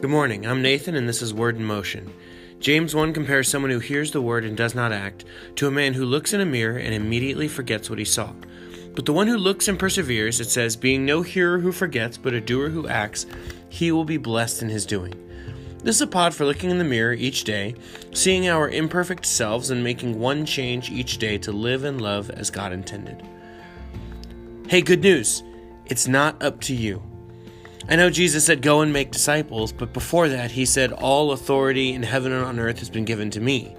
Good morning, I'm Nathan, and this is Word in Motion. James 1 compares someone who hears the word and does not act to a man who looks in a mirror and immediately forgets what he saw. But the one who looks and perseveres, it says, being no hearer who forgets, but a doer who acts, he will be blessed in his doing. This is a pod for looking in the mirror each day, seeing our imperfect selves, and making one change each day to live and love as God intended. Hey, good news! It's not up to you. I know Jesus said, Go and make disciples, but before that, he said, All authority in heaven and on earth has been given to me.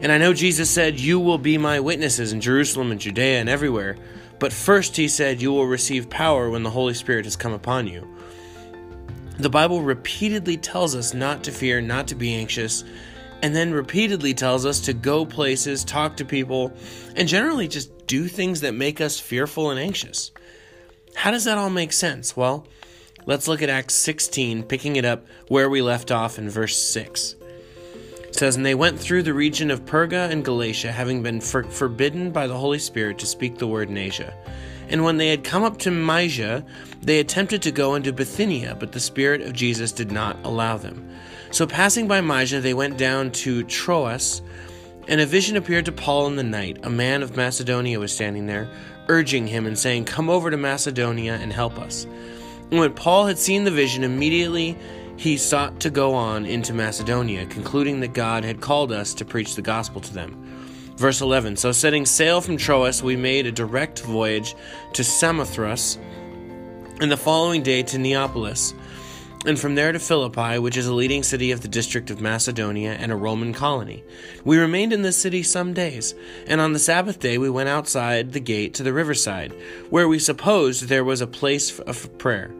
And I know Jesus said, You will be my witnesses in Jerusalem and Judea and everywhere. But first, he said, You will receive power when the Holy Spirit has come upon you. The Bible repeatedly tells us not to fear, not to be anxious, and then repeatedly tells us to go places, talk to people, and generally just do things that make us fearful and anxious. How does that all make sense? Well, Let's look at Acts 16, picking it up where we left off in verse 6. It says, And they went through the region of Perga and Galatia, having been for- forbidden by the Holy Spirit to speak the word in Asia. And when they had come up to Mysia, they attempted to go into Bithynia, but the Spirit of Jesus did not allow them. So passing by Mysia, they went down to Troas, and a vision appeared to Paul in the night. A man of Macedonia was standing there, urging him and saying, Come over to Macedonia and help us. When Paul had seen the vision, immediately he sought to go on into Macedonia, concluding that God had called us to preach the gospel to them. Verse 11 So, setting sail from Troas, we made a direct voyage to Samothrace, and the following day to Neapolis and from there to Philippi, which is a leading city of the district of Macedonia and a Roman colony. We remained in this city some days, and on the Sabbath day we went outside the gate to the riverside, where we supposed there was a place of prayer.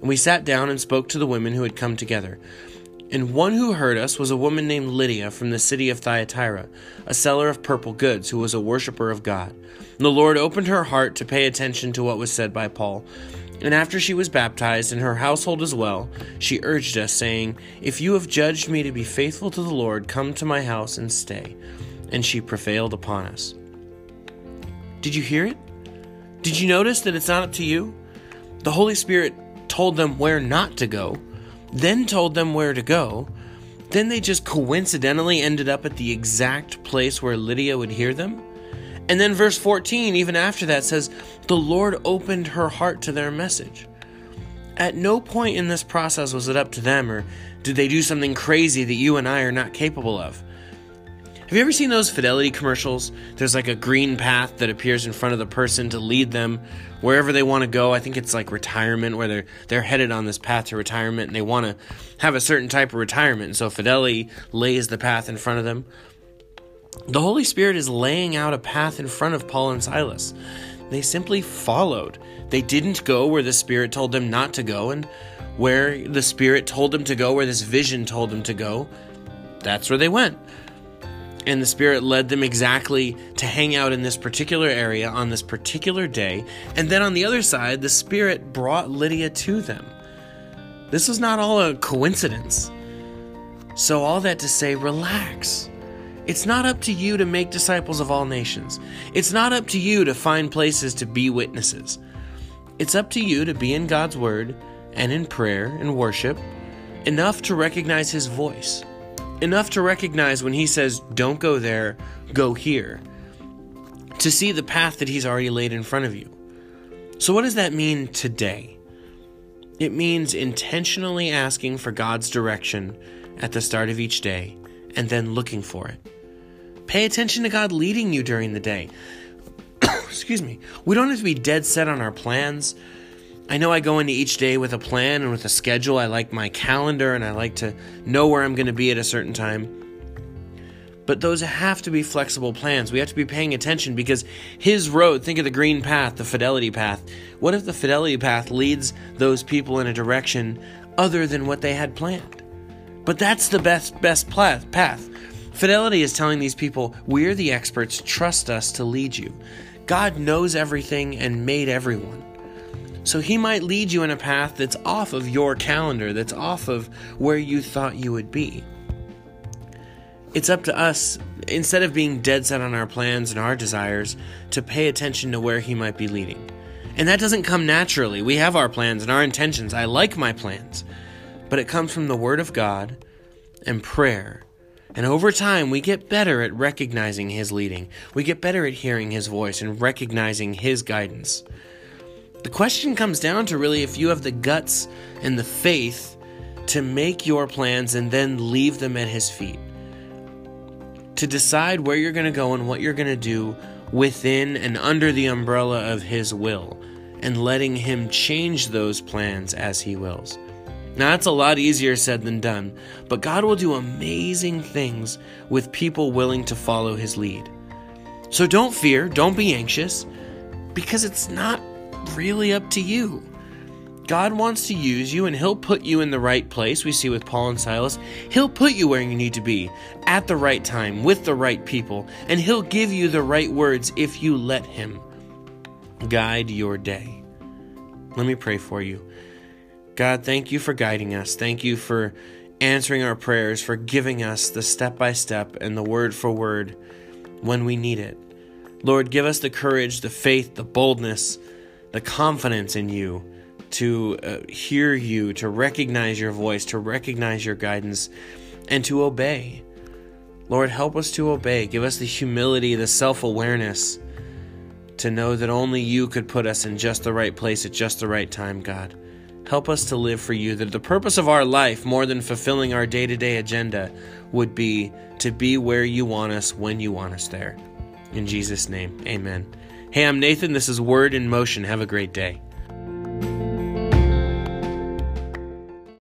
We sat down and spoke to the women who had come together. And one who heard us was a woman named Lydia from the city of Thyatira, a seller of purple goods, who was a worshiper of God. And the Lord opened her heart to pay attention to what was said by Paul. And after she was baptized, and her household as well, she urged us, saying, If you have judged me to be faithful to the Lord, come to my house and stay. And she prevailed upon us. Did you hear it? Did you notice that it's not up to you? The Holy Spirit told them where not to go, then told them where to go. Then they just coincidentally ended up at the exact place where Lydia would hear them? And then verse 14, even after that, says, The Lord opened her heart to their message. At no point in this process was it up to them, or did they do something crazy that you and I are not capable of. Have you ever seen those fidelity commercials? There's like a green path that appears in front of the person to lead them wherever they want to go. I think it's like retirement where they're they're headed on this path to retirement and they want to have a certain type of retirement. And so fidelity lays the path in front of them. The Holy Spirit is laying out a path in front of Paul and Silas. They simply followed. They didn't go where the Spirit told them not to go, and where the Spirit told them to go, where this vision told them to go, that's where they went. And the Spirit led them exactly to hang out in this particular area on this particular day. And then on the other side, the Spirit brought Lydia to them. This was not all a coincidence. So, all that to say, relax. It's not up to you to make disciples of all nations. It's not up to you to find places to be witnesses. It's up to you to be in God's Word and in prayer and worship enough to recognize His voice, enough to recognize when He says, Don't go there, go here, to see the path that He's already laid in front of you. So, what does that mean today? It means intentionally asking for God's direction at the start of each day and then looking for it. Pay attention to God leading you during the day. Excuse me. We don't have to be dead set on our plans. I know I go into each day with a plan and with a schedule. I like my calendar and I like to know where I'm going to be at a certain time. But those have to be flexible plans. We have to be paying attention because his road, think of the green path, the fidelity path. What if the fidelity path leads those people in a direction other than what they had planned? But that's the best best path. Fidelity is telling these people, We're the experts, trust us to lead you. God knows everything and made everyone. So he might lead you in a path that's off of your calendar, that's off of where you thought you would be. It's up to us, instead of being dead set on our plans and our desires, to pay attention to where he might be leading. And that doesn't come naturally. We have our plans and our intentions. I like my plans. But it comes from the Word of God and prayer. And over time, we get better at recognizing His leading. We get better at hearing His voice and recognizing His guidance. The question comes down to really if you have the guts and the faith to make your plans and then leave them at His feet. To decide where you're going to go and what you're going to do within and under the umbrella of His will, and letting Him change those plans as He wills. Now, that's a lot easier said than done, but God will do amazing things with people willing to follow His lead. So don't fear, don't be anxious, because it's not really up to you. God wants to use you and He'll put you in the right place. We see with Paul and Silas. He'll put you where you need to be at the right time with the right people, and He'll give you the right words if you let Him guide your day. Let me pray for you. God, thank you for guiding us. Thank you for answering our prayers, for giving us the step by step and the word for word when we need it. Lord, give us the courage, the faith, the boldness, the confidence in you to uh, hear you, to recognize your voice, to recognize your guidance, and to obey. Lord, help us to obey. Give us the humility, the self awareness to know that only you could put us in just the right place at just the right time, God. Help us to live for you, that the purpose of our life, more than fulfilling our day to day agenda, would be to be where you want us when you want us there. In Jesus' name, amen. Hey, I'm Nathan. This is Word in Motion. Have a great day.